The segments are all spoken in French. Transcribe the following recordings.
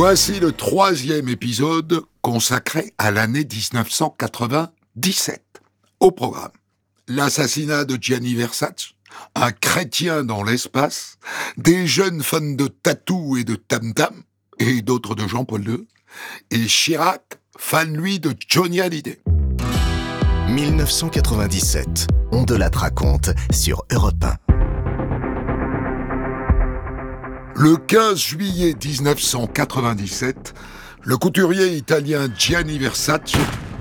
Voici le troisième épisode consacré à l'année 1997. Au programme, l'assassinat de Gianni Versace, un chrétien dans l'espace, des jeunes fans de tatou et de tam-tam, et d'autres de Jean-Paul II, et Chirac, fan lui de Johnny Hallyday. 1997, on de la raconte sur Europe 1. Le 15 juillet 1997, le couturier italien Gianni Versace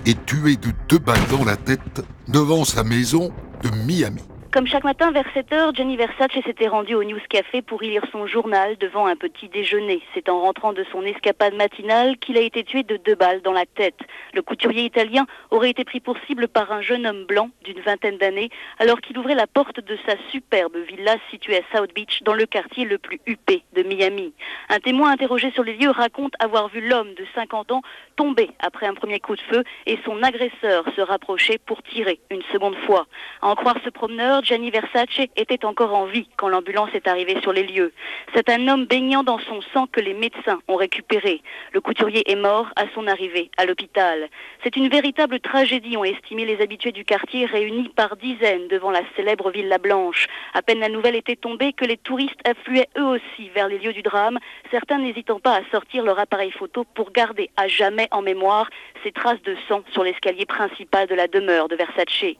est tué de deux balles dans la tête devant sa maison de Miami. Comme chaque matin vers 7 heures, Gianni Versace s'était rendu au News Café pour y lire son journal devant un petit déjeuner. C'est en rentrant de son escapade matinale qu'il a été tué de deux balles dans la tête. Le couturier italien aurait été pris pour cible par un jeune homme blanc d'une vingtaine d'années alors qu'il ouvrait la porte de sa superbe villa située à South Beach dans le quartier le plus huppé de Miami. Un témoin interrogé sur les lieux raconte avoir vu l'homme de 50 ans tomber après un premier coup de feu et son agresseur se rapprocher pour tirer une seconde fois. À en croire ce promeneur, Gianni Versace était encore en vie quand l'ambulance est arrivée sur les lieux. C'est un homme baignant dans son sang que les médecins ont récupéré. Le couturier est mort à son arrivée à l'hôpital. C'est une véritable tragédie, ont estimé les habitués du quartier réunis par dizaines devant la célèbre Villa Blanche. À peine la nouvelle était tombée que les touristes affluaient eux aussi vers les lieux du drame, certains n'hésitant pas à sortir leur appareil photo pour garder à jamais en mémoire ces traces de sang sur l'escalier principal de la demeure de Versace.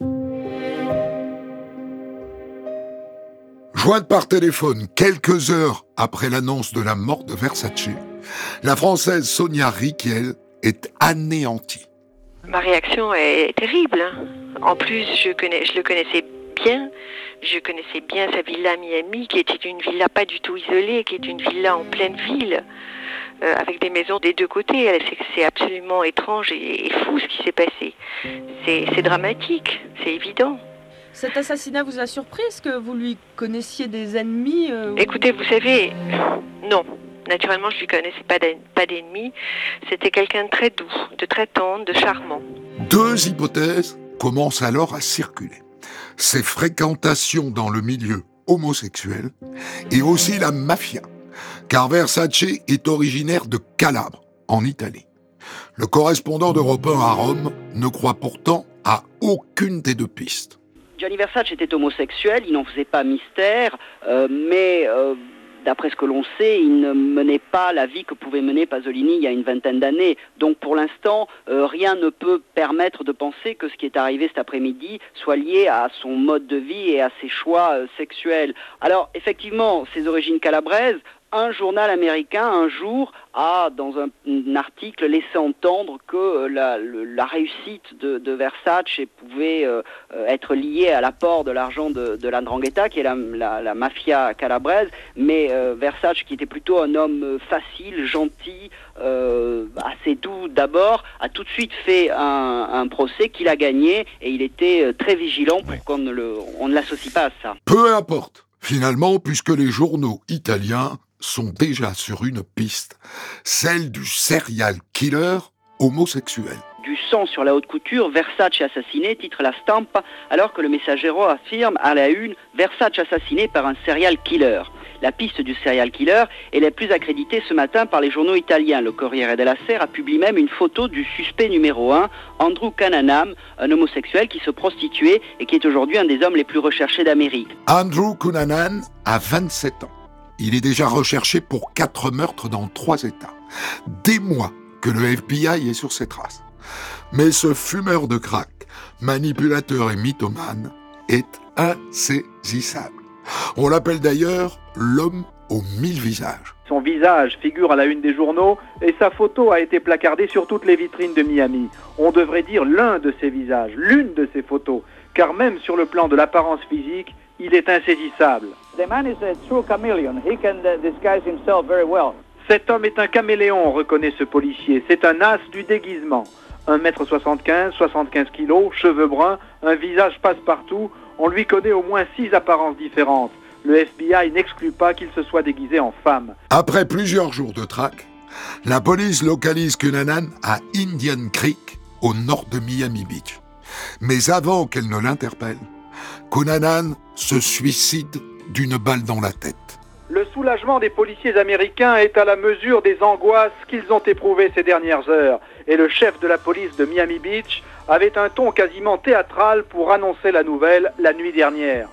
Jointe par téléphone quelques heures après l'annonce de la mort de Versace, la Française Sonia Riquel est anéantie. Ma réaction est terrible. En plus, je, le connaissais bien. Je connaissais bien sa villa à Miami, qui était une villa pas du tout isolée, qui est une villa en pleine ville, euh, avec des maisons des deux côtés. C'est- absolument étrange et, et fou ce qui s'est passé. C'est dramatique, c'est évident. Cet assassinat vous a surpris? Est-ce que vous lui connaissiez des ennemis euh, ou- Écoutez, vous savez, non. Naturellement, je lui connaissais pas d'en- pas d'ennemis. C'était quelqu'un de très doux, de très tendre, de charmant. Deux hypothèses commencent alors à circuler. Ses fréquentations dans le milieu homosexuel et aussi la mafia, car Versace est originaire de Calabre, en Italie. Le correspondant d'Europe 1 à Rome ne croit pourtant à aucune des deux pistes. Gianni Versace était homosexuel, il n'en faisait pas mystère, euh, mais euh, d'après ce que l'on sait, il ne menait pas la vie que pouvait mener Pasolini il y a une vingtaine d'années. Donc pour l'instant, euh, rien ne peut permettre de penser que ce qui est arrivé cet après-midi soit lié à son mode de vie et à ses choix sexuels. Alors effectivement, ses origines calabraises, un journal américain un jour a, dans un, un article, laissé entendre que euh, la, le- la réussite de, de Versace pouvait euh, être liée à l'apport de l'argent de, de la Ndrangheta, qui est la, la- la mafia calabraise, mais euh, Versace, qui était plutôt un homme facile, gentil, euh, assez doux d'abord, a tout de suite fait un, un procès qu'il a gagné, et il était très vigilant pour qu'on ne l'associe pas à ça. Peu importe, finalement, puisque les journaux italiens sont déjà sur une piste, celle du serial killer homosexuel. du sang sur la haute couture, Versace assassiné, titre la stampa, alors que le Messaggero affirme à la une Versace assassiné par un serial killer. La piste du serial killer est la plus accréditée ce matin par les journaux italiens. Le Corriere della Sera publie même une photo du suspect numéro 1, Andrew Cananam, un homosexuel qui se prostituait et qui est aujourd'hui un des hommes les plus recherchés d'Amérique. Andrew Cunanan a 27 ans. Il est déjà recherché pour quatre meurtres dans trois États. Des mois que le FBI est sur ses traces. Mais ce fumeur de crack, manipulateur et mythomane, est insaisissable. On l'appelle d'ailleurs l'homme aux mille visages. Son visage figure à la une des journaux et sa photo a été placardée sur toutes les vitrines de Miami. On devrait dire l'un de ses visages, l'une de ses photos, car même sur le plan de l'apparence physique, il est insaisissable. The man is a true chameleon. He can disguise himself very well. Cet homme est un caméléon, reconnaît ce policier. C'est un as du déguisement. 1m75, 75 kg, cheveux bruns, un visage passe-partout. On lui connaît au moins six apparences différentes. Le FBI n'exclut pas qu'il se soit déguisé en femme. Après plusieurs jours de traque, la police localise Cunanan à Indian Creek, au nord de Miami Beach. Mais avant qu'elle ne l'interpelle, Cunanan se suicide d'une balle dans la tête. Le soulagement des policiers américains est à la mesure des angoisses qu'ils ont éprouvées ces dernières heures. Et le chef de la police de Miami Beach avait un ton quasiment théâtral pour annoncer la nouvelle la nuit dernière.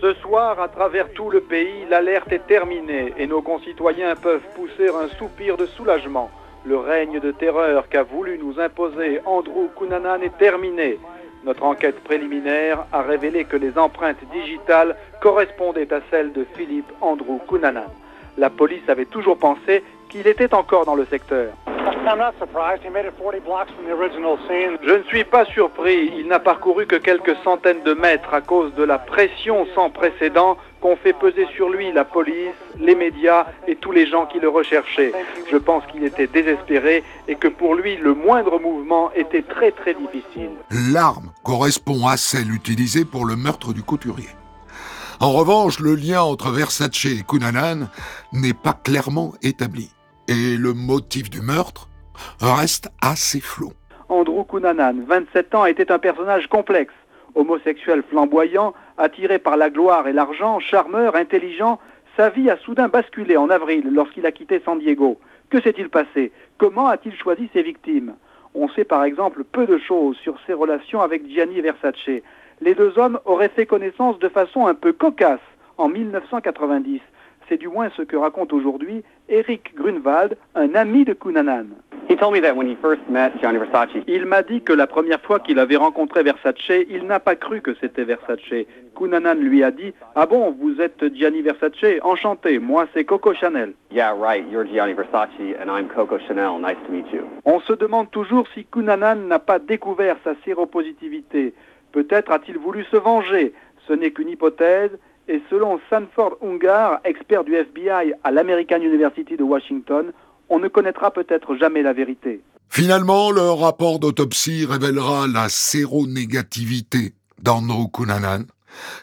Ce soir, à travers tout le pays, l'alerte est terminée et nos concitoyens peuvent pousser un soupir de soulagement. Le règne de terreur qu'a voulu nous imposer Andrew Cunanan est terminé. Notre enquête préliminaire a révélé que les empreintes digitales correspondaient à celles de Philippe Andrew Cunanan. La police avait toujours pensé qu'il était encore dans le secteur. Je ne suis pas surpris, il n'a parcouru que quelques centaines de mètres à cause de la pression sans précédent qu'ont fait peser sur lui la police, les médias et tous les gens qui le recherchaient. Je pense qu'il était désespéré et que pour lui le moindre mouvement était très très difficile. L'arme correspond à celle utilisée pour le meurtre du couturier. En revanche, le lien entre Versace et Cunanan n'est pas clairement établi. Et le motif du meurtre reste assez flou. Andrew Cunanan, 27 ans, était un personnage complexe. Homosexuel flamboyant, attiré par la gloire et l'argent, charmeur, intelligent, sa vie a soudain basculé en avril lorsqu'il a quitté San Diego. Que s'est-il passé? Comment a-t-il choisi ses victimes? On sait par exemple peu de choses sur ses relations avec Gianni Versace les deux hommes auraient fait connaissance de façon un peu cocasse en 1990. C'est du moins ce que raconte aujourd'hui Eric Grunwald, un ami de Cunanan. Il m'a dit que la première fois qu'il avait rencontré Versace, il n'a pas cru que c'était Versace. Cunanan lui a dit Ah bon, vous êtes Gianni Versace Enchanté, moi c'est Coco Chanel. On se demande toujours si Cunanan n'a pas découvert sa séropositivité. Peut-être a-t-il voulu se venger. Ce n'est qu'une hypothèse. Et selon Sanford Ungar, expert du FBI à l'American University de Washington, on ne connaîtra peut-être jamais la vérité. Finalement, le rapport d'autopsie révélera la séronégativité d'Andrew Cunanan.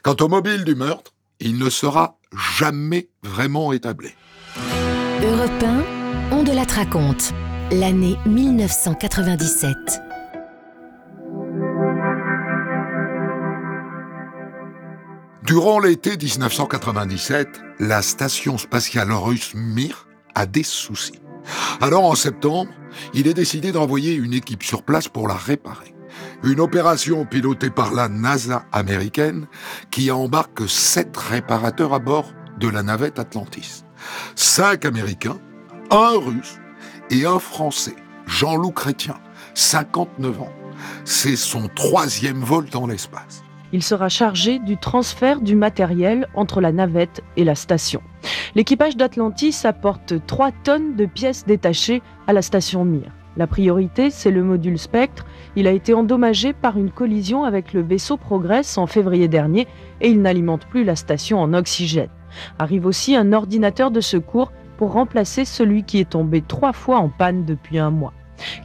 Quant au mobile du meurtre, il ne sera jamais vraiment établi. Europe 1, on de la raconte. L'année 1997. Durant l'été 1997, la station spatiale russe Mir a des soucis. Alors en septembre, il est décidé d'envoyer une équipe sur place pour la réparer. Une opération pilotée par la NASA américaine qui embarque sept réparateurs à bord de la navette Atlantis. Cinq Américains, un Russe et un Français, Jean-Loup Chrétien, 59 ans. C'est son troisième vol dans l'espace il sera chargé du transfert du matériel entre la navette et la station. L'équipage d'Atlantis apporte 3 tonnes de pièces détachées à la station Mir. La priorité, c'est le module Spectre. Il a été endommagé par une collision avec le vaisseau Progress en février dernier et il n'alimente plus la station en oxygène. Arrive aussi un ordinateur de secours pour remplacer celui qui est tombé trois fois en panne depuis un mois.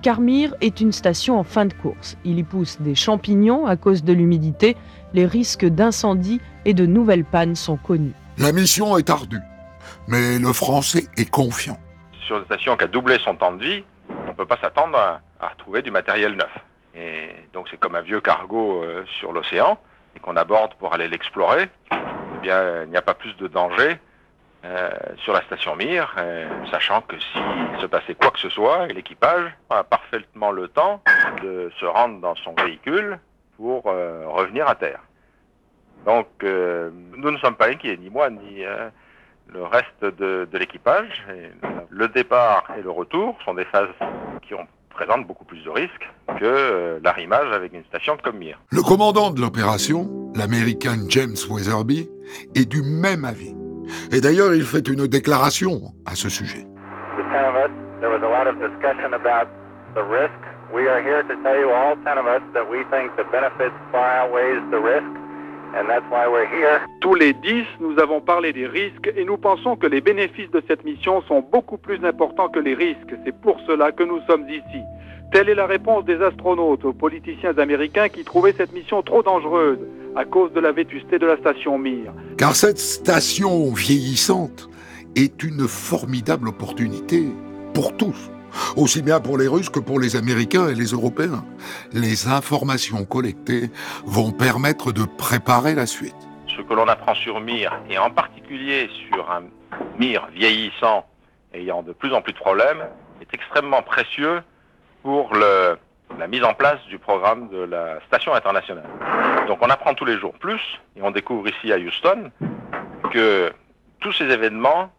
Carmire est une station en fin de course. Il y pousse des champignons à cause de l'humidité. Les risques d'incendie et de nouvelles pannes sont connus. La mission est ardue, mais le français est confiant. Sur une station qui a doublé son temps de vie, on ne peut pas s'attendre à, retrouver du matériel neuf. Et donc c'est comme un vieux cargo euh, sur l'océan et qu'on aborde pour aller l'explorer. Eh bien, il n'y a pas plus de danger euh, sur la station Mir, euh, sachant que s'il se passait quoi que ce soit, l'équipage a parfaitement le temps de se rendre dans son véhicule pour euh, revenir à terre. Donc nous ne sommes pas inquiets, ni moi, ni le reste de, l'équipage. Le départ et le retour sont des phases qui présentent beaucoup plus de risques que l'arrimage avec une station comme Mir. Le commandant de l'opération, l'américain James Weatherby, est du même avis. Et d'ailleurs, il fait une déclaration à ce sujet. Tous les dix, nous avons parlé des risques et nous pensons que les bénéfices de cette mission sont beaucoup plus importants que les risques. C'est pour cela que nous sommes ici. Telle est la réponse des astronautes aux politiciens américains qui trouvaient cette mission trop dangereuse à cause de la vétusté de la station Mir. Car cette station vieillissante est une formidable opportunité pour tous. aussi bien pour les Russes que pour les Américains et les Européens. Les informations collectées vont permettre de préparer la suite. Ce que l'on apprend sur Mir, et en particulier sur un Mir vieillissant, ayant de plus en plus de problèmes, est extrêmement précieux pour le, la mise en place du programme de la station internationale. Donc on apprend tous les jours plus, et on découvre ici à Houston que tous ces événements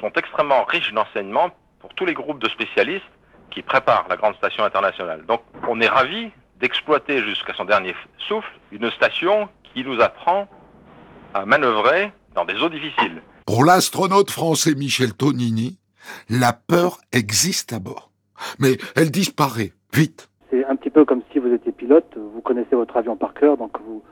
sont extrêmement riches d'enseignements pour tous les groupes de spécialistes qui préparent la grande station internationale. Donc on est ravi d'exploiter jusqu'à son dernier souffle une station qui nous apprend à manœuvrer dans des eaux difficiles. Pour l'astronaute français Michel Tonini, la peur existe à bord. Mais elle disparaît vite. C'est un petit peu comme si vous étiez pilote, vous connaissez votre avion par cœur, donc vous,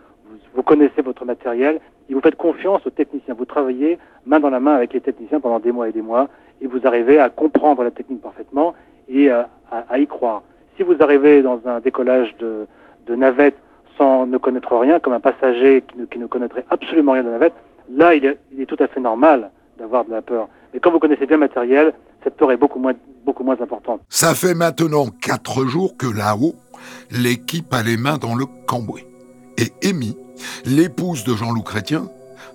vous, connaissez votre matériel, et vous faites confiance aux techniciens. Vous travaillez main dans la main avec les techniciens pendant des mois et des mois, et vous arrivez à comprendre la technique parfaitement et à, à, y croire. Si vous arrivez dans un décollage de, navette sans ne connaître rien, comme un passager qui ne, qui ne connaîtrait absolument rien de navette, là, il est, il est tout à fait normal d'avoir de la peur. Mais quand vous connaissez bien le matériel, cette peur est beaucoup moins, beaucoup moins importante. Ça fait maintenant quatre jours que là-haut, l'équipe a les mains dans le cambouis. Et Amy, l'épouse de Jean-Loup Chrétien,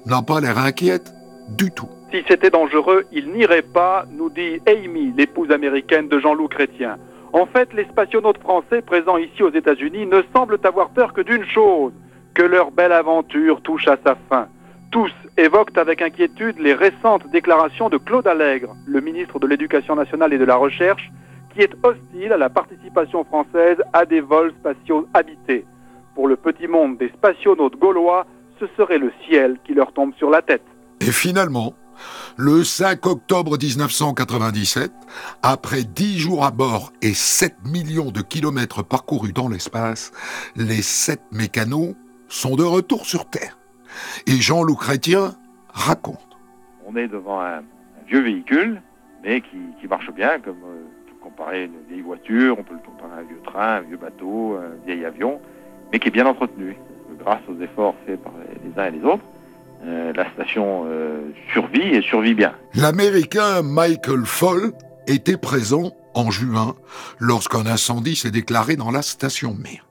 n'a pas l'air inquiète du tout. Si c'était dangereux, il n'irait pas, nous dit Amy, l'épouse américaine de Jean-Loup Chrétien. En fait, les spationautes français présents ici aux États-Unis ne semblent avoir peur que d'une chose, que leur belle aventure touche à sa fin. Tous évoquent avec inquiétude les récentes déclarations de Claude Allègre, le ministre de l'Éducation nationale et de la Recherche, qui est hostile à la participation française à des vols spatiaux habités. Pour le petit monde des spationautes gaulois, ce serait le ciel qui leur tombe sur la tête. Et finalement, le 5 octobre 1997, après 10 jours à bord et 7 millions de kilomètres parcourus dans l'espace, les sept mécanos sont de retour sur Terre. Et Jean-Loup Chrétien raconte. On est devant un, un vieux véhicule, mais qui, qui marche bien, comme euh, on peut comparer une vieille voiture, on peut le comparer à un vieux train, un vieux bateau, un vieil avion, mais qui est bien entretenu. Grâce aux efforts faits par les, les uns et les autres, euh, la station euh, survit et survit bien. L'Américain Michael Fall était présent en juin lorsqu'un incendie s'est déclaré dans la station Mir.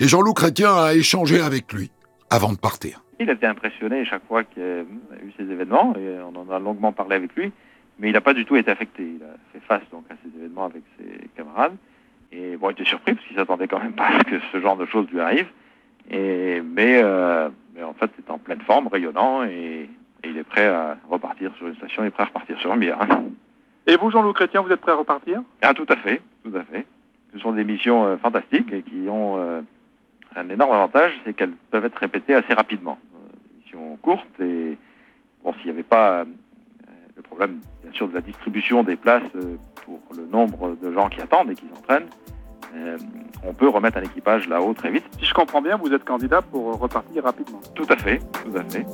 Et Jean-Loup Chrétien a échangé avec lui avant de partir. Il a été impressionné chaque fois qu'il y a eu ces événements, et on en a longuement parlé avec lui, mais il n'a pas du tout été affecté. Il a fait face donc à ces événements avec ses camarades, et bon, il était surpris parce qu'il s'attendait quand même pas à ce que ce genre de choses lui arrive. Et, mais, euh, mais en fait, c'est en pleine forme, rayonnant, et, et, il est prêt à repartir sur une station, il est prêt à repartir sur un bière. Et vous, Jean-Loup Chrétien, vous êtes prêt à repartir? Ah, tout à fait, tout à fait. Ce sont des missions euh, fantastiques et qui ont euh, un énorme avantage, c'est qu'elles peuvent être répétées assez rapidement. Des missions courtes et, bon, s'il n'y avait pas euh, le problème, bien sûr, de la distribution des places euh, pour le nombre de gens qui attendent et qui s'entraînent, euh, on peut remettre un équipage là-haut très vite. Si je comprends bien, vous êtes candidat pour repartir rapidement. Tout à fait, tout à fait.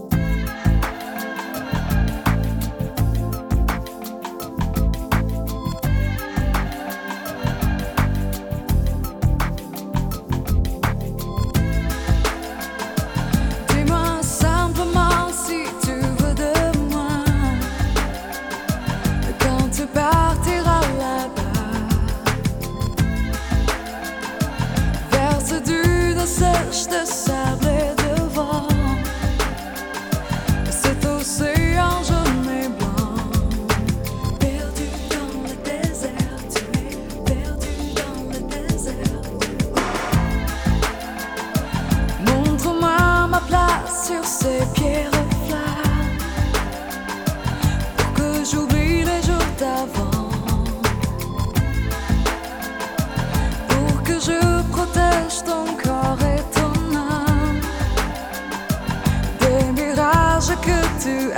Mirages que tu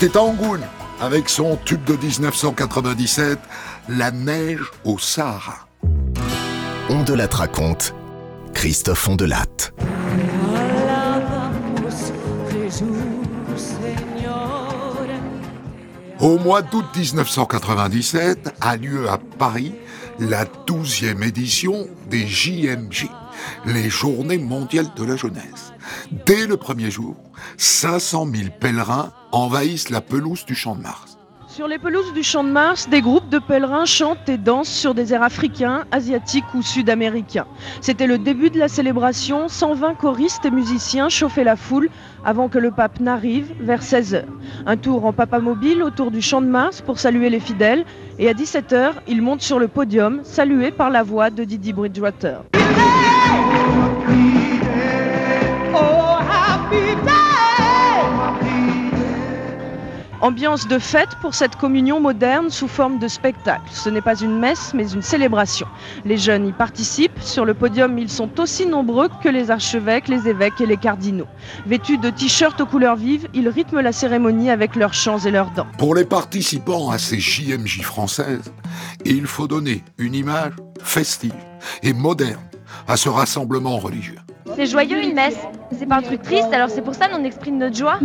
C'était Angoun avec son tube de 1997, La neige au Sahara. On de la raconte, Christophe Ondelatte. Au mois d'août 1997 a lieu à Paris la 12e édition des JMJ, les Journées mondiales de la jeunesse. Dès le premier jour, 500 000 pèlerins envahissent la pelouse du Champ de Mars. Sur les pelouses du Champ de Mars, des groupes de pèlerins chantent et dansent sur des airs africains, asiatiques ou sud-américains. C'était le début de la célébration. 120 choristes et musiciens chauffaient la foule avant que le pape n'arrive vers 16h. Un tour en papa mobile autour du Champ de Mars pour saluer les fidèles. Et à 17h, il monte sur le podium, salué par la voix de Didi Bridgewater. Ambiance de fête pour cette communion moderne sous forme de spectacle. Ce n'est pas une messe, mais une célébration. Les jeunes y participent. Sur le podium, ils sont aussi nombreux que les archevêques, les évêques et les cardinaux. Vêtus de t-shirts aux couleurs vives, ils rythment la cérémonie avec leurs chants et leurs dents. Pour les participants à ces JMJ françaises, il faut donner une image festive et moderne à ce rassemblement religieux. C'est joyeux une messe. C'est pas un truc triste, alors c'est pour ça qu'on exprime notre joie.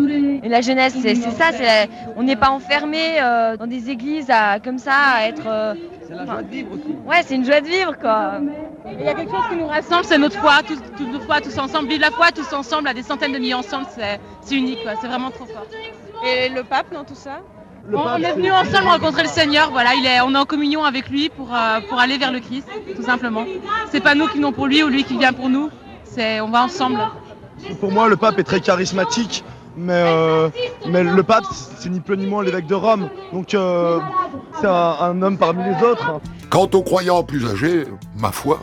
Et la jeunesse, c'est c'est ça. c'est- on n'est pas enfermé euh, dans des églises à, comme ça, à être. euh, enfin, Ouais, c'est une joie de vivre, quoi. Il y a quelque chose qui nous rassemble, c'est notre foi, tous, tous nos foi, tous ensemble. Vive la foi, tous ensemble, à des centaines de milliers ensemble, c'est c'est unique, quoi. c'est vraiment trop fort. Et le pape dans tout ça? On, on est venus ensemble rencontrer le Seigneur, voilà, il est, on est en communion avec lui pour, euh, pour aller vers le Christ, tout simplement. C'est pas nous qui venons pour lui ou lui qui vient pour nous, c'est on va ensemble. Pour moi, le pape est très charismatique, mais, euh, mais le pape, c'est ni peu ni moins l'évêque de Rome. Donc, euh, c'est un, un homme parmi les autres. Quant aux croyants plus âgés, ma foi,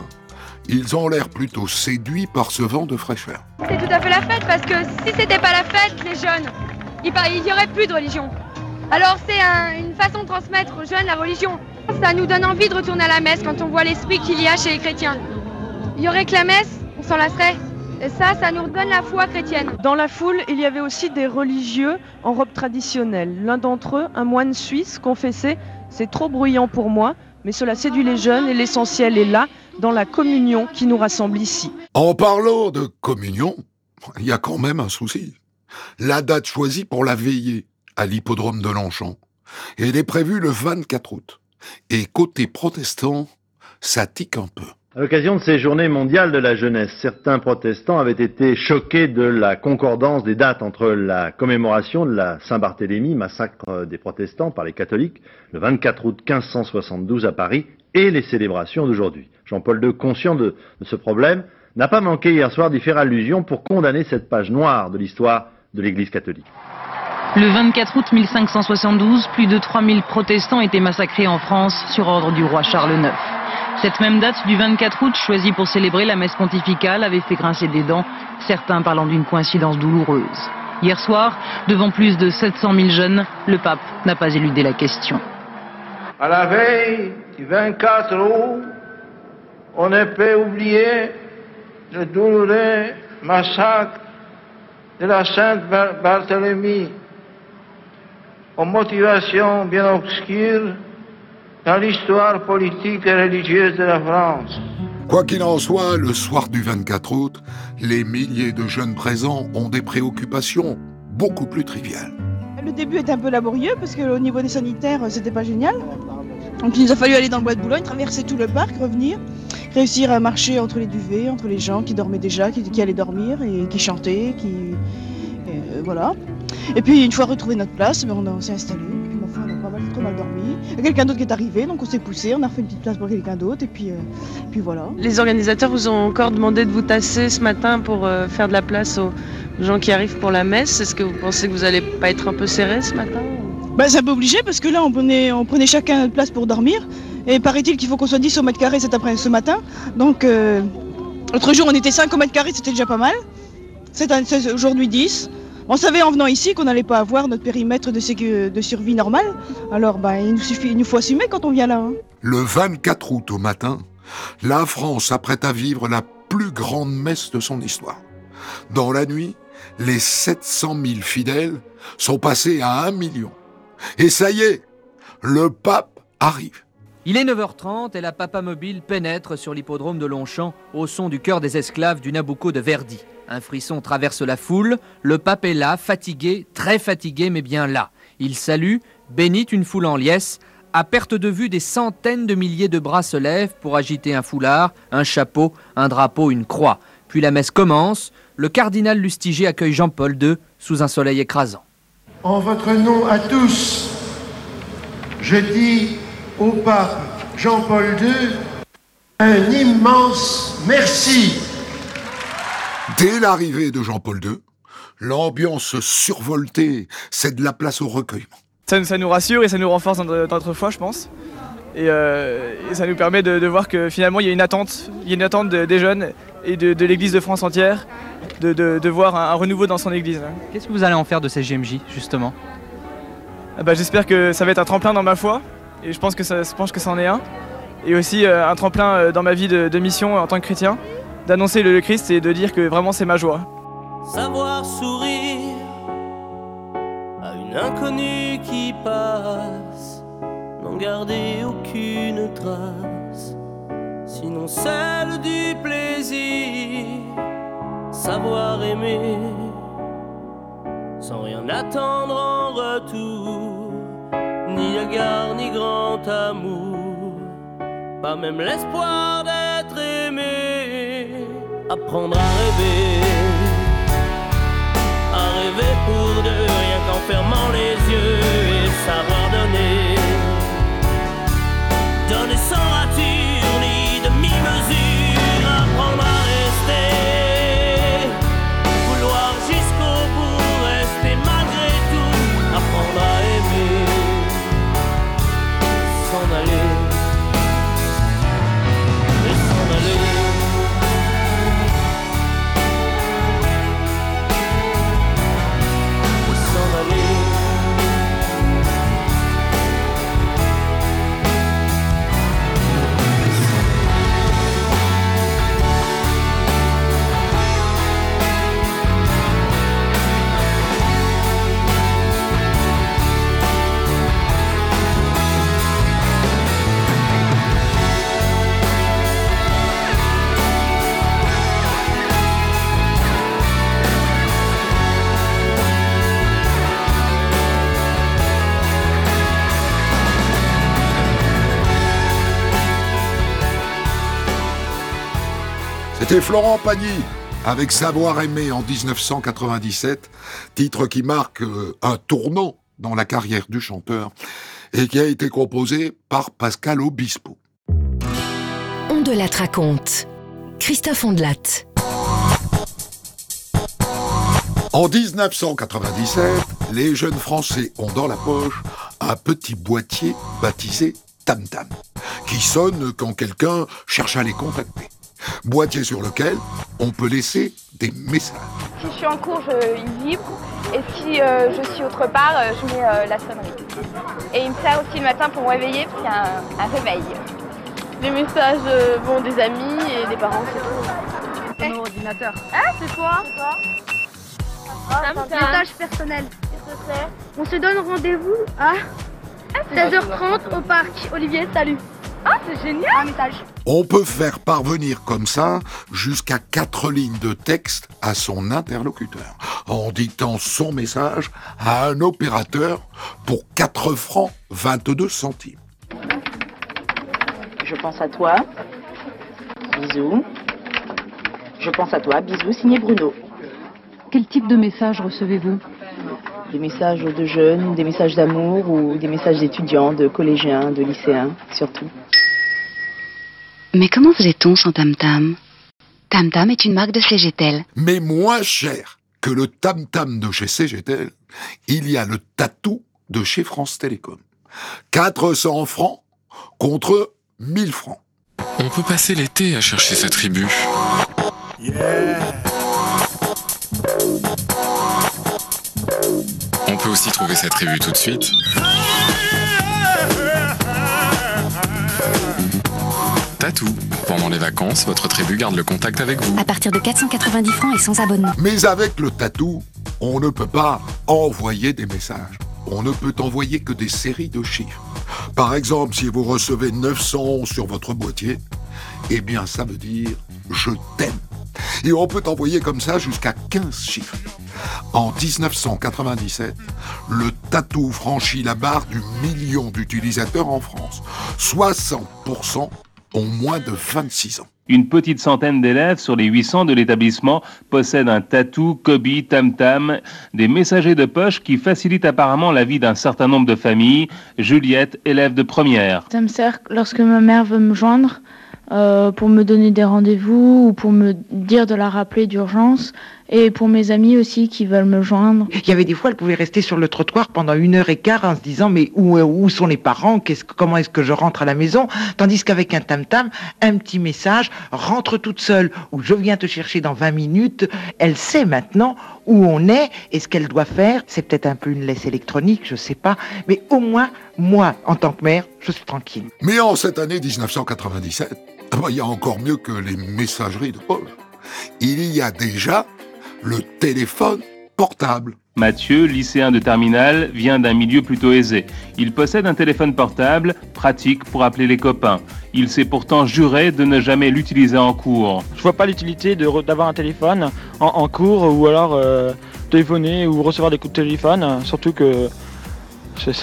ils ont l'air plutôt séduits par ce vent de fraîcheur. C'est tout à fait la fête parce que si c'était pas la fête, les jeunes, il par- il y aurait plus de religion. Alors c'est un- une façon de transmettre aux jeunes la religion. Ça nous donne envie de retourner à la messe quand on voit l'esprit qu'il y a chez les chrétiens. Il y aurait que la messe, on s'en lasserait. Et ça, ça nous redonne la foi chrétienne. Dans la foule, il y avait aussi des religieux en robe traditionnelle. L'un d'entre eux, un moine suisse, confessait C'est trop bruyant pour moi, mais cela séduit les jeunes et l'essentiel est là, dans la communion qui nous rassemble ici. En parlant de communion, il y a quand même un souci. La date choisie pour la veillée à l'hippodrome de Longchamp, elle est prévue le 24 août. Et côté protestant, ça tique un peu. À l'occasion de ces journées mondiales de la jeunesse, certains protestants avaient été choqués de la concordance des dates entre la commémoration de la Saint-Barthélemy, massacre des protestants par les catholiques, le 24 août 1572 à Paris, et les célébrations d'aujourd'hui. Jean-Paul II, conscient de, de ce problème, n'a pas manqué hier soir d'y faire allusion pour condamner cette page noire de l'histoire de l'Église catholique. Le 24 août 1572, plus de 3000 protestants étaient massacrés en France sur ordre du roi Charles IX. Cette même date du 24 août, choisie pour célébrer la messe pontificale, avait fait grincer des dents, certains parlant d'une coïncidence douloureuse. Hier soir, devant plus de 700 000 jeunes, le pape n'a pas éludé la question. À la veille du 24 août, on ne peut oublier le douloureux massacre de la Sainte Bar- Barthélemy, aux motivations bien obscures dans l'histoire politique et religieuse de la France. Quoi qu'il en soit, le soir du 24 août, les milliers de jeunes présents ont des préoccupations beaucoup plus triviales. Le début était un peu laborieux parce qu'au niveau des sanitaires, euh, c'était pas génial. Donc il nous a fallu aller dans le bois de Boulogne, traverser tout le parc, revenir, réussir à marcher entre les duvets, entre les gens qui dormaient déjà, qui, qui allaient dormir et qui chantaient, qui euh, voilà. Et puis une fois retrouvé notre place, ben, on, a- on s'est installé. Trop mal dormi. Il y a quelqu'un d'autre qui est arrivé, donc on s'est poussé, on a refait une petite place pour quelqu'un d'autre et puis, euh, puis voilà. Les organisateurs vous ont encore demandé de vous tasser ce matin pour euh, faire de la place aux gens qui arrivent pour la messe. Est-ce que vous pensez que vous n'allez pas être un peu serré ce matin Bah, c'est un peu obligé parce que là on prenait, on prenait chacun notre place pour dormir. Et paraît-il qu'il faut qu'on soit 10 au mètre carré cet après ce matin. Donc euh, l'autre jour on était 5 au mètre carré, c'était déjà pas mal. C'est aujourd'hui 10. On savait en venant ici qu'on n'allait pas avoir notre périmètre de, sécu- de survie normal. Alors bah, il, nous suffit, il nous faut assumer quand on vient là. hein. Le 24 août au matin, la France s'apprête à vivre la plus grande messe de son histoire. Dans la nuit, les 700 000 fidèles sont passés à 1 million. Et ça y est, le pape arrive. Il est 9h30 et la Papa Mobile pénètre sur l'hippodrome de Longchamp au son du cœur des esclaves du Nabucco de Verdi. Un frisson traverse la foule, le pape est là, fatigué, très fatigué, mais bien là. Il salue, bénit une foule en liesse, à perte de vue des centaines de milliers de bras se lèvent pour agiter un foulard, un chapeau, un drapeau, une croix. Puis la messe commence, le cardinal Lustiger accueille Jean-Paul II sous un soleil écrasant. En votre nom à tous, je dis au pape Jean-Paul II un immense merci. Dès l'arrivée de Jean-Paul II, l'ambiance survoltée cède la place au recueillement. Ça, ça nous rassure et ça nous renforce dans notre, foi, je pense. Et, euh, et ça nous permet de, de voir que finalement il y a une attente, il y a une attente de- des jeunes et de, de l'Église de France entière, de, de- de voir un, un renouveau dans son Église. Qu'est-ce que vous allez en faire de ces JMJ, justement? Ah bah, J'espère que ça va être un tremplin dans ma foi, et je pense que ça, je pense que ça en est un. Et aussi euh, un tremplin euh, dans ma vie de, de mission en tant que chrétien, d'annoncer le, Christ et de dire que vraiment c'est ma joie. Savoir sourire à une inconnue qui passe, n'en garder aucune trace, sinon celle du plaisir. Savoir aimer sans rien attendre en retour, ni égard ni grand amour, pas même l'espoir d'être aimé. Apprendre à rêver. À rêver pour deux, rien qu'en fermant les yeux. Et savoir C'était Florent Pagny avec Savoir aimer en 1997, titre qui marque euh, un tournant dans la carrière du chanteur et qui a été composé par Pascal Obispo. On de la raconte. Christophe Ondelat. En 1997, les jeunes Français ont dans la poche un petit boîtier baptisé Tam Tam, qui sonne quand quelqu'un cherche à les contacter. Boîtier sur lequel on peut laisser des messages. Si je suis en cours, je, il vibre. Et si euh, je suis autre part, euh, je mets euh, la sonnerie. Et il me sert aussi le matin pour me réveiller, parce qu'il y a un, un réveil. Des messages euh, bon, des amis et des parents, c'est tout. Mon ordinateur. Ah, c'est quoi un message personnel. Qu'est-ce que c'est On se donne rendez-vous à 16h30 au parc. Olivier, salut. Ah, c'est génial Un message. On peut faire parvenir comme ça jusqu'à quatre lignes de texte à son interlocuteur, en dictant son message à un opérateur pour 4 francs 22 centimes. Je pense à toi. Bisous. Je pense à toi. Bisous, signé Bruno. Quel type de message recevez-vous? Des messages de jeunes, des messages d'amour ou des messages d'étudiants, de collégiens, de lycéens, surtout. Mais comment faisait-on sans Tam Tam Tam Tam est une marque de CGTEL. Mais moins cher que le tam-tam de chez CGTEL, il y a le tatou de chez France Télécom. 400 francs contre 1000 francs. On peut passer l'été à chercher sa tribu. On peut aussi trouver sa tribu tout de suite. Tatou, Pendant les vacances, votre tribu garde le contact avec vous. À partir de 490 francs et sans abonnement. Mais avec le tatou, on ne peut pas envoyer des messages. On ne peut envoyer que des séries de chiffres. Par exemple, si vous recevez 911 sur votre boîtier, eh bien ça veut dire je t'aime. Et on peut envoyer comme ça jusqu'à 15 chiffres. En 1997, le tatou franchit la barre du million d'utilisateurs en France. 60% ont moins de 26 ans. Une petite centaine d'élèves sur les 800 de l'établissement possèdent un tatou, Kobe, Tam Tam, des messagers de poche qui facilitent apparemment la vie d'un certain nombre de familles. Juliette, élève de première. Ça me sert lorsque ma mère veut me joindre euh, pour me donner des rendez-vous ou pour me dire de la rappeler d'urgence et pour mes amis aussi qui veulent me joindre. Il y avait des fois, elle pouvait rester sur le trottoir pendant une heure et quart en se disant mais où, où sont les parents? Qu'est-ce, Comment est-ce que je rentre à la maison? Tandis qu'avec un tam-tam, un petit message, rentre toute seule ou je viens te chercher dans 20 minutes, elle sait maintenant où on est et ce qu'elle doit faire. C'est peut-être un peu une laisse électronique, je sais pas, mais au moins, moi, en tant que mère, je suis tranquille. Mais en cette année 1997, ah bah, il y a encore mieux que les messageries de poche. Il y a déjà le téléphone portable. Mathieu, lycéen de terminale, vient d'un milieu plutôt aisé. Il possède un téléphone portable, pratique pour appeler les copains. Il s'est pourtant juré de ne jamais l'utiliser en cours. Je vois pas l'utilité d'avoir un téléphone en, en cours ou alors euh, téléphoner ou recevoir des coups de téléphone, surtout que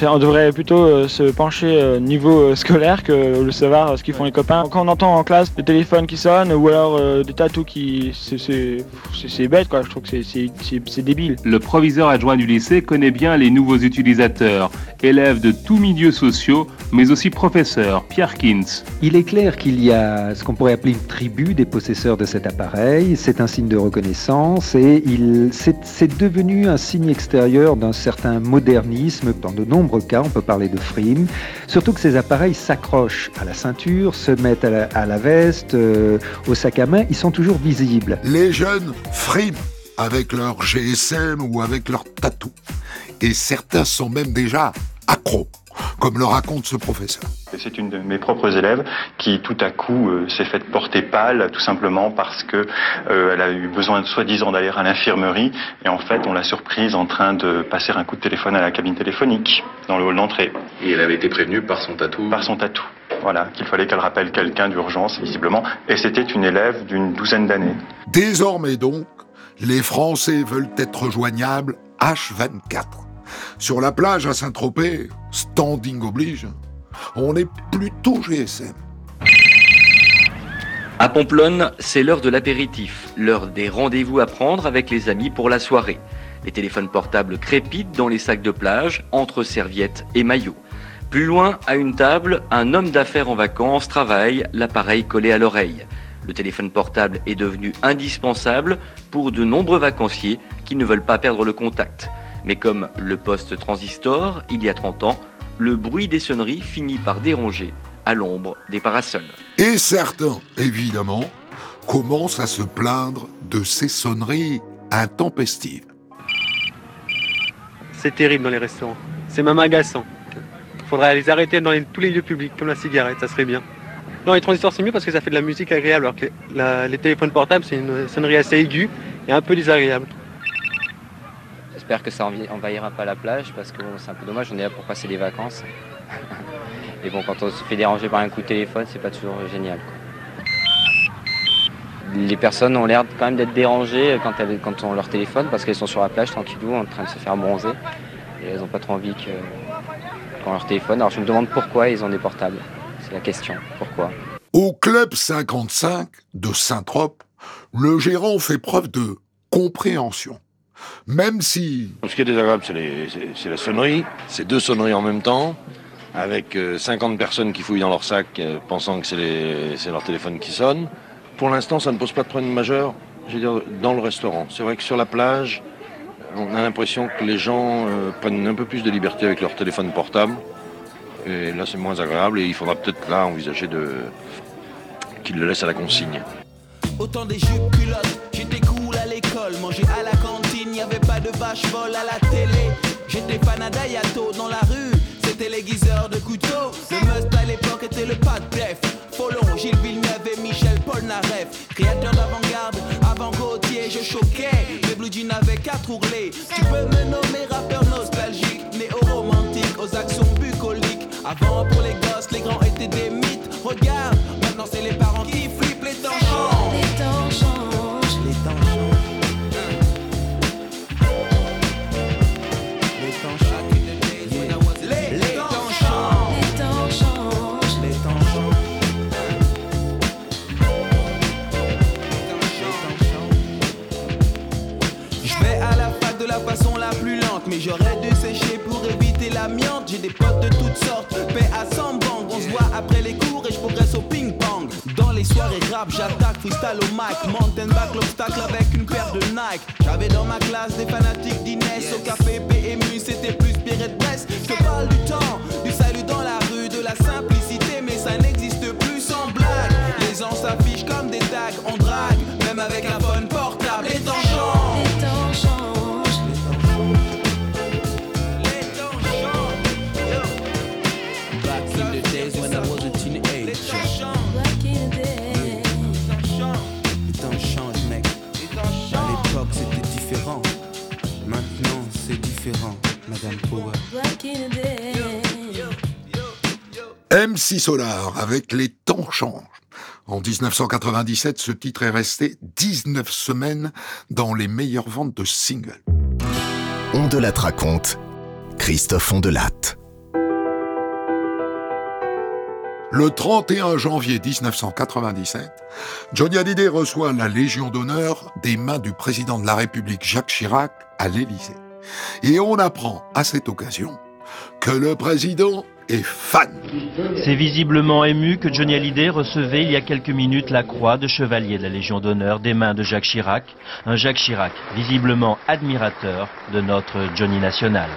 on devrait plutôt euh, se pencher euh, niveau euh, scolaire que le savoir euh, ce qu'ils font les copains. Quand on entend en classe des téléphones qui sonnent ou alors euh, des tatous qui... c'est- c'est c'est- c'est bête quoi, je trouve que c'est- c'est c'est- c'est débile. Le proviseur adjoint du lycée connaît bien les nouveaux utilisateurs, élèves de tous milieux sociaux, mais aussi professeurs. Pierre Kins. Il est clair qu'il y a ce qu'on pourrait appeler une tribu des possesseurs de cet appareil. C'est un signe de reconnaissance et il, c'est, c'est devenu un signe extérieur d'un certain modernisme. Dans de nombreux cas, on peut parler de frime. Surtout que ces appareils s'accrochent à la ceinture, se mettent à la, veste, euh, au sac à main. Ils sont toujours visibles. Les jeunes friment avec leur GSM ou avec leur tatou. Et certains sont même déjà accros, comme le raconte ce professeur. Et C'est une de mes propres élèves qui tout à coup euh, s'est faite porter pâle tout simplement parce que euh, elle a eu besoin soi-disant d'aller à l'infirmerie et en fait on l'a surprise en train de passer un coup de téléphone à la cabine téléphonique dans le hall d'entrée. Et elle avait été prévenue par son tatou Par son tatou. Voilà, qu'il fallait qu'elle rappelle quelqu'un d'urgence visiblement et c'était une élève d'une douzaine d'années. Désormais donc, les Français veulent être joignables H24. Sur la plage à Saint-Tropez, standing oblige, on est plutôt GSM. À Pomplonne, c'est l'heure de l'apéritif, l'heure des rendez-vous à prendre avec les amis pour la soirée. Les téléphones portables crépitent dans les sacs de plage, entre serviettes et maillots. Plus loin, à une table, un homme d'affaires en vacances travaille, l'appareil collé à l'oreille. Le téléphone portable est devenu indispensable pour de nombreux vacanciers qui ne veulent pas perdre le contact. Mais comme le poste transistor, il y a 30 ans, le bruit des sonneries finit par déranger à l'ombre des parasols. Et certains, évidemment, commencent à se plaindre de ces sonneries intempestives. C'est terrible dans les restaurants. C'est même agaçant. Faudrait les arrêter dans les- tous les lieux publics, comme la cigarette, ça serait bien. Non, les transistors c'est mieux parce que ça fait de la musique agréable, alors que la- les téléphones portables c'est une sonnerie assez aiguë et un peu désagréable. J'espère que ça envahira pas la plage parce que c'est un peu dommage, on est là pour passer des vacances. Et bon, quand on se fait déranger par un coup de téléphone, c'est pas toujours génial. Les personnes ont l'air quand même d'être dérangées quand, elles, quand on leur téléphone parce qu'elles sont sur la plage tranquillou en train de se faire bronzer. Et elles n'ont pas trop envie qu'on leur téléphone. Alors je me demande pourquoi ils ont des portables. C'est la question. Pourquoi? Au Club 55 de Saint-Trope, le gérant fait preuve de compréhension. Même si Ce qui est désagréable, c'est la sonnerie. C'est deux sonneries en même temps, avec euh, 50 personnes qui fouillent dans leur sac, euh, pensant que c'est leur téléphone qui sonne. Pour l'instant, ça ne pose pas de problème majeur, je veux dire, dans le restaurant. C'est vrai que sur la plage, on a l'impression que les gens euh, prennent un peu plus de liberté avec leur téléphone portable. Et là, c'est moins agréable et il faudra peut-être là envisager de qu'ils le laissent à la consigne. Autant des jupes culottes, j'étais cool à l'école, manger à la cantine, y avait pas de vache folle à la télé. J'étais fan à Dayato dans la rue, c'était l'aiguiseur de couteau. Le must à l'époque était le pas de bref. Follon, Gilles Villeneuve et Michel Créateur d'avant-garde, avant Gauthier, je choquais. Les blue jeans n'avaient qu'à trourler. Tu peux me nommer rappeur nostalgique, néo-romantique, aux actions bucoliques. Avant, pour les gosses, les grands étaient des mythes. Regarde, maintenant c'est les parents qui flippent les temps des potes de toutes sortes, paix à 100 bang. On se voit après les cours et je progresse au ping-pong. Dans les soirées rap, j'attaque, freestyle au mic. Mountain back l'obstacle avec une paire de Nike. J'avais dans ma classe des fanatiques d'Inès. Au café PMU, c'était plus Pierre de Brest. Je parle du temps, du salut dans la rue, de la simplicité, mais ça n'existe plus sans blague. Les gens s'affichent comme des tags, on drague, même avec un phone portable. Les Solar avec Les temps changent. En 1997, ce titre est resté 19 semaines dans les meilleures ventes de singles. On de la raconte, Christophe Ondelatte. Le 31 janvier 1997, Johnny Hallyday reçoit la Légion d'honneur des mains du président de la République Jacques Chirac à l'Élysée. Et on apprend à cette occasion que le président est fan. C'est visiblement ému que Johnny Hallyday recevait il y a quelques minutes la croix de chevalier de la Légion d'honneur des mains de Jacques Chirac, un Jacques Chirac visiblement admirateur de notre Johnny national.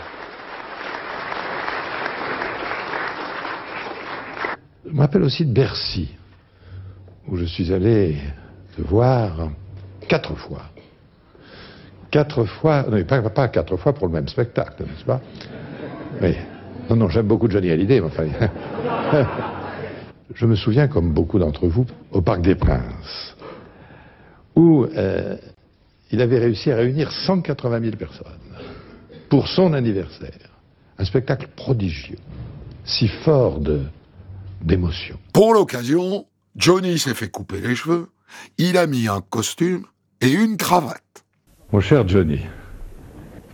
Je me rappelle aussi de Bercy, où je suis allé te voir quatre fois. Quatre fois, non, pas, pas quatre fois pour le même spectacle, n'est-ce pas? Mais, non, non, j'aime beaucoup Johnny Hallyday, mais enfin... je me souviens, comme beaucoup d'entre vous, au Parc des Princes, où euh, il avait réussi à réunir 180 000 personnes pour son anniversaire. Un spectacle prodigieux, si fort de d'émotion. Pour l'occasion, Johnny s'est fait couper les cheveux, il a mis un costume et une cravate. Mon cher Johnny,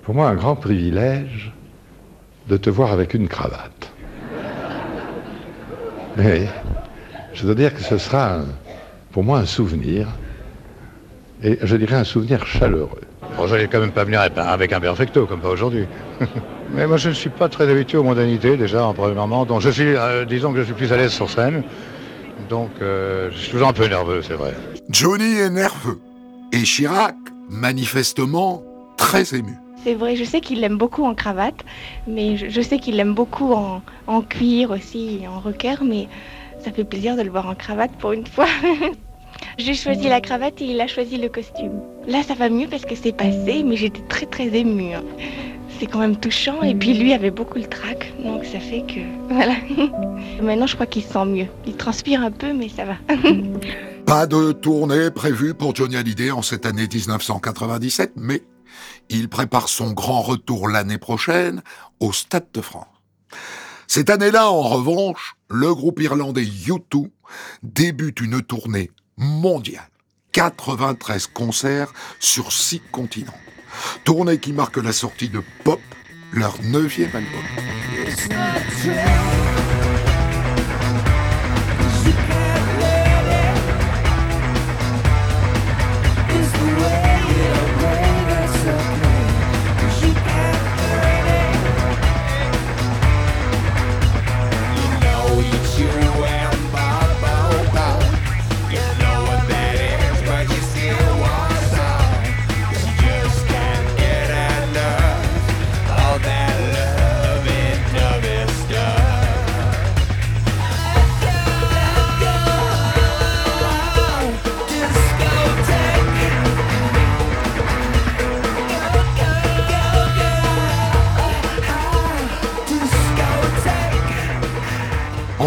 pour moi un grand privilège de te voir avec une cravate. Mais je dois dire que ce sera un- pour moi un souvenir, et je dirais un souvenir chaleureux. Bon, j'allais quand même pas venir avec un perfecto, comme pas aujourd'hui. Mais moi, je ne suis pas très habitué aux mondanités, déjà, en premièrement. Donc, je suis, euh, disons que je suis plus à l'aise sur scène. Donc, euh, je suis toujours un peu nerveux, c'est vrai. Johnny est nerveux et Chirac, manifestement, très ému. C'est vrai, je sais qu'il l'aime beaucoup en cravate, mais je, sais qu'il l'aime beaucoup en, en cuir aussi, en rocker, mais ça fait plaisir de le voir en cravate pour une fois. J'ai choisi la cravate et il a choisi le costume. Là, ça va mieux parce que c'est passé, mais j'étais très très émue. hein. C'est quand même touchant, et puis lui avait beaucoup le trac, donc ça fait que... Voilà. Maintenant, je crois qu'il se sent mieux. Il transpire un peu, mais ça va. Pas de tournée prévue pour Johnny Hallyday en cette année 1997, mais il prépare son grand retour l'année prochaine au Stade de France. Cette année-là, en revanche, le groupe irlandais U2 débute une tournée mondiale. 93 concerts sur 6 continents. Tournée qui marque la sortie de Pop, leur neuvième album.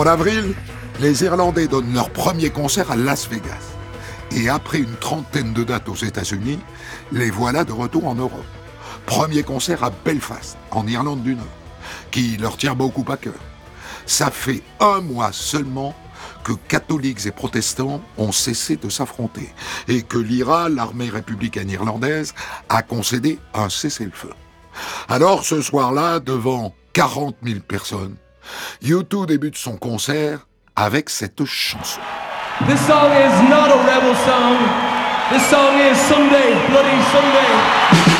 En avril, les Irlandais donnent leur premier concert à Las Vegas. Et après une trentaine de dates aux États-Unis, les voilà de retour en Europe. Premier concert à Belfast, en Irlande du Nord, qui leur tient beaucoup à cœur. Ça fait un mois seulement que catholiques et protestants ont cessé de s'affronter et que l'IRA, l'armée républicaine irlandaise, a concédé un cessez-le-feu. Alors ce soir-là, devant 40 000 personnes, U2 débute son concert avec cette chanson. This song is not a rebel song. This song is Sunday, Bloody Sunday.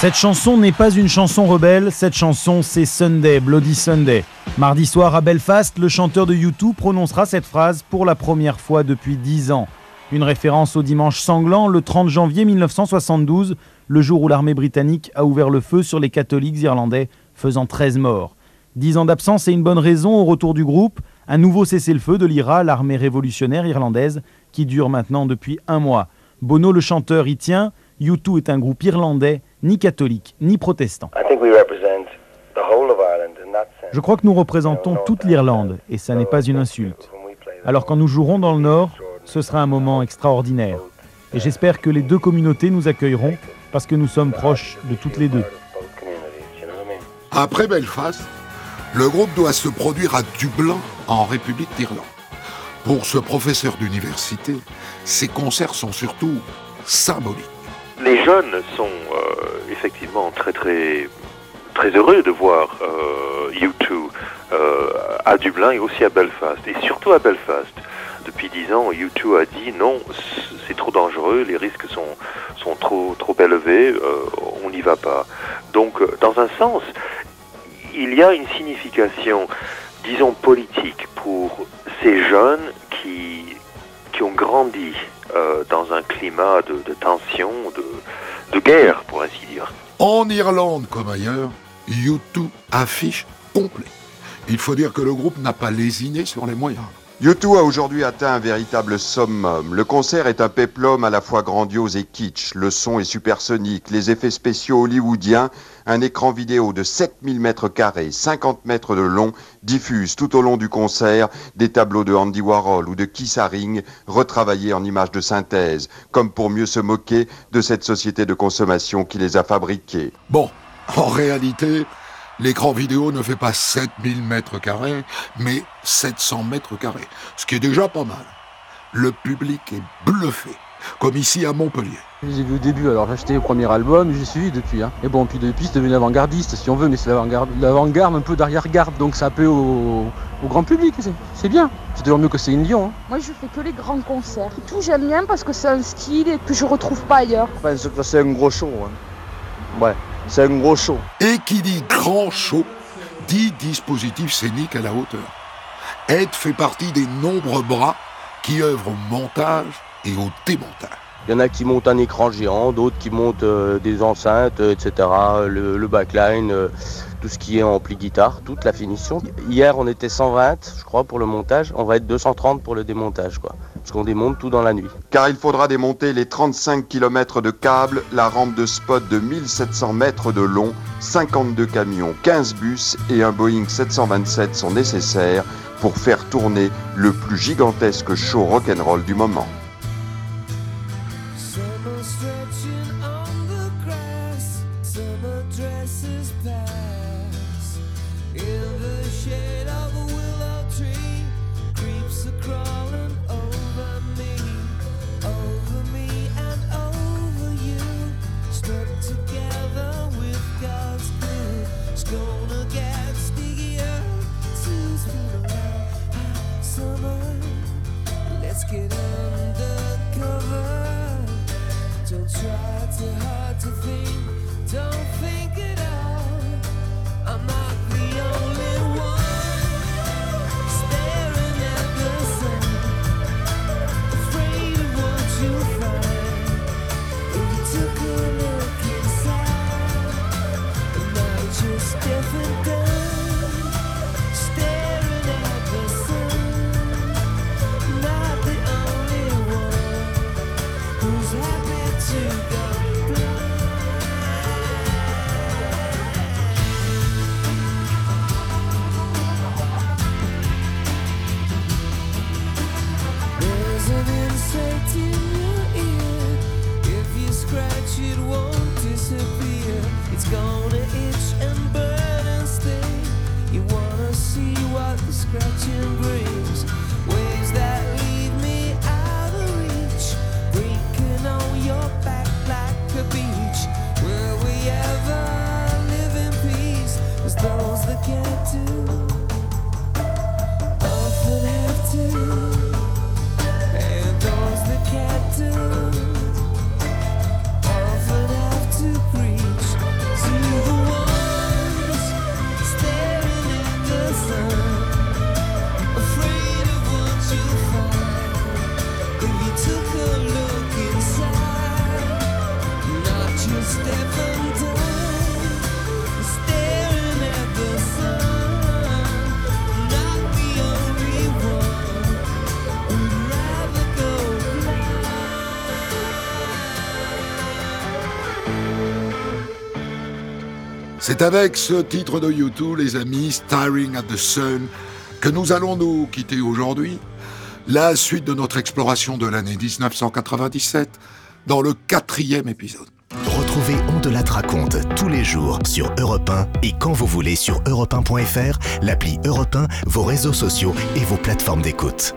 Cette chanson n'est pas une chanson rebelle, cette chanson c'est Sunday, Bloody Sunday. Mardi soir à Belfast, le chanteur de U2 prononcera cette phrase pour la première fois depuis 10 ans. Une référence au dimanche sanglant, le 30 janvier 1972, le jour où l'armée britannique a ouvert le feu sur les catholiques irlandais, faisant 13 morts. 10 ans d'absence et une bonne raison au retour du groupe, un nouveau cessez-le-feu de l'IRA, l'armée révolutionnaire irlandaise, qui dure maintenant depuis un mois. Bono le chanteur y tient, U2 est un groupe irlandais, ni catholique, ni protestant. Je crois que nous représentons toute l'Irlande, et ça n'est pas une insulte. Alors quand nous jouerons dans le Nord, ce sera un moment extraordinaire. Et j'espère que les deux communautés nous accueilleront, parce que nous sommes proches de toutes les deux. Après Belfast, le groupe doit se produire à Dublin, en République d'Irlande. Pour ce professeur d'université, ces concerts sont surtout symboliques. Les jeunes sont euh, effectivement très très très heureux de voir euh, U2 euh, à Dublin et aussi à Belfast, et surtout à Belfast. Depuis dix ans, U2 a dit non, c'est trop dangereux, les risques sont, sont trop, trop élevés, on n'y va pas. Donc, dans un sens, il y a une signification, disons, politique pour ces jeunes qui, ont grandi euh, dans un climat de, de tension, de, de, guerre, pour ainsi dire. En Irlande comme ailleurs, U2 affiche complet. Il faut dire que le groupe n'a pas lésiné sur les moyens. U2 a aujourd'hui atteint un véritable summum. Le concert est un péplum à la fois grandiose et kitsch. Le son est supersonique, les effets spéciaux hollywoodiens, un écran vidéo de 7000 mètres carrés, 50 mètres de long, diffuse tout au long du concert des tableaux de Andy Warhol ou de Keith Haring retravaillés en images de synthèse, comme pour mieux se moquer de cette société de consommation qui les a fabriqués. Bon, en réalité, L'écran vidéo ne fait pas 7000 mètres carrés, mais 700 mètres carrés, ce qui est déjà pas mal. Le public est bluffé, comme ici à Montpellier. Je les ai vus au début, alors j'ai acheté le premier album, j'ai suivi depuis. Hein. Et bon, puis depuis c'est devenu avant-gardiste si on veut, mais c'est l'avant-garde un peu d'arrière-garde, donc ça peu au, au grand public, c'est bien. C'est toujours mieux que Céline Dion. Hein. Moi je fais que les grands concerts. Tout j'aime bien parce que c'est un style que je retrouve pas ailleurs. Je pense que c'est un gros show. Hein. Ouais. C'est un gros show. Et qui dit grand show, dit dispositif scénique à la hauteur. Ed fait partie des nombreux bras qui œuvrent au montage et au démontage. Il y en a qui montent un écran géant, d'autres qui montent euh, des enceintes, euh, etc. Le, backline, euh, tout ce qui est ampli guitare, toute la finition. Hier, on était 120, je crois, pour le montage. On va être 230 pour le démontage, quoi qu'on démonte tout dans la nuit. Car il faudra démonter les 35 km de câbles, la rampe de spot de 1700 mètres de long, 52 camions, 15 bus et un Boeing 727 sont nécessaires pour faire tourner le plus gigantesque show rock'n'roll du moment. C'est avec ce titre de YouTube, les amis, Staring at the Sun, que nous allons nous quitter aujourd'hui. La suite de notre exploration de l'année 1997 dans le quatrième épisode. Retrouvez On de la raconte tous les jours sur Europe 1 et quand vous voulez sur europe1.fr, l'appli Europe 1, vos réseaux sociaux et vos plateformes d'écoute.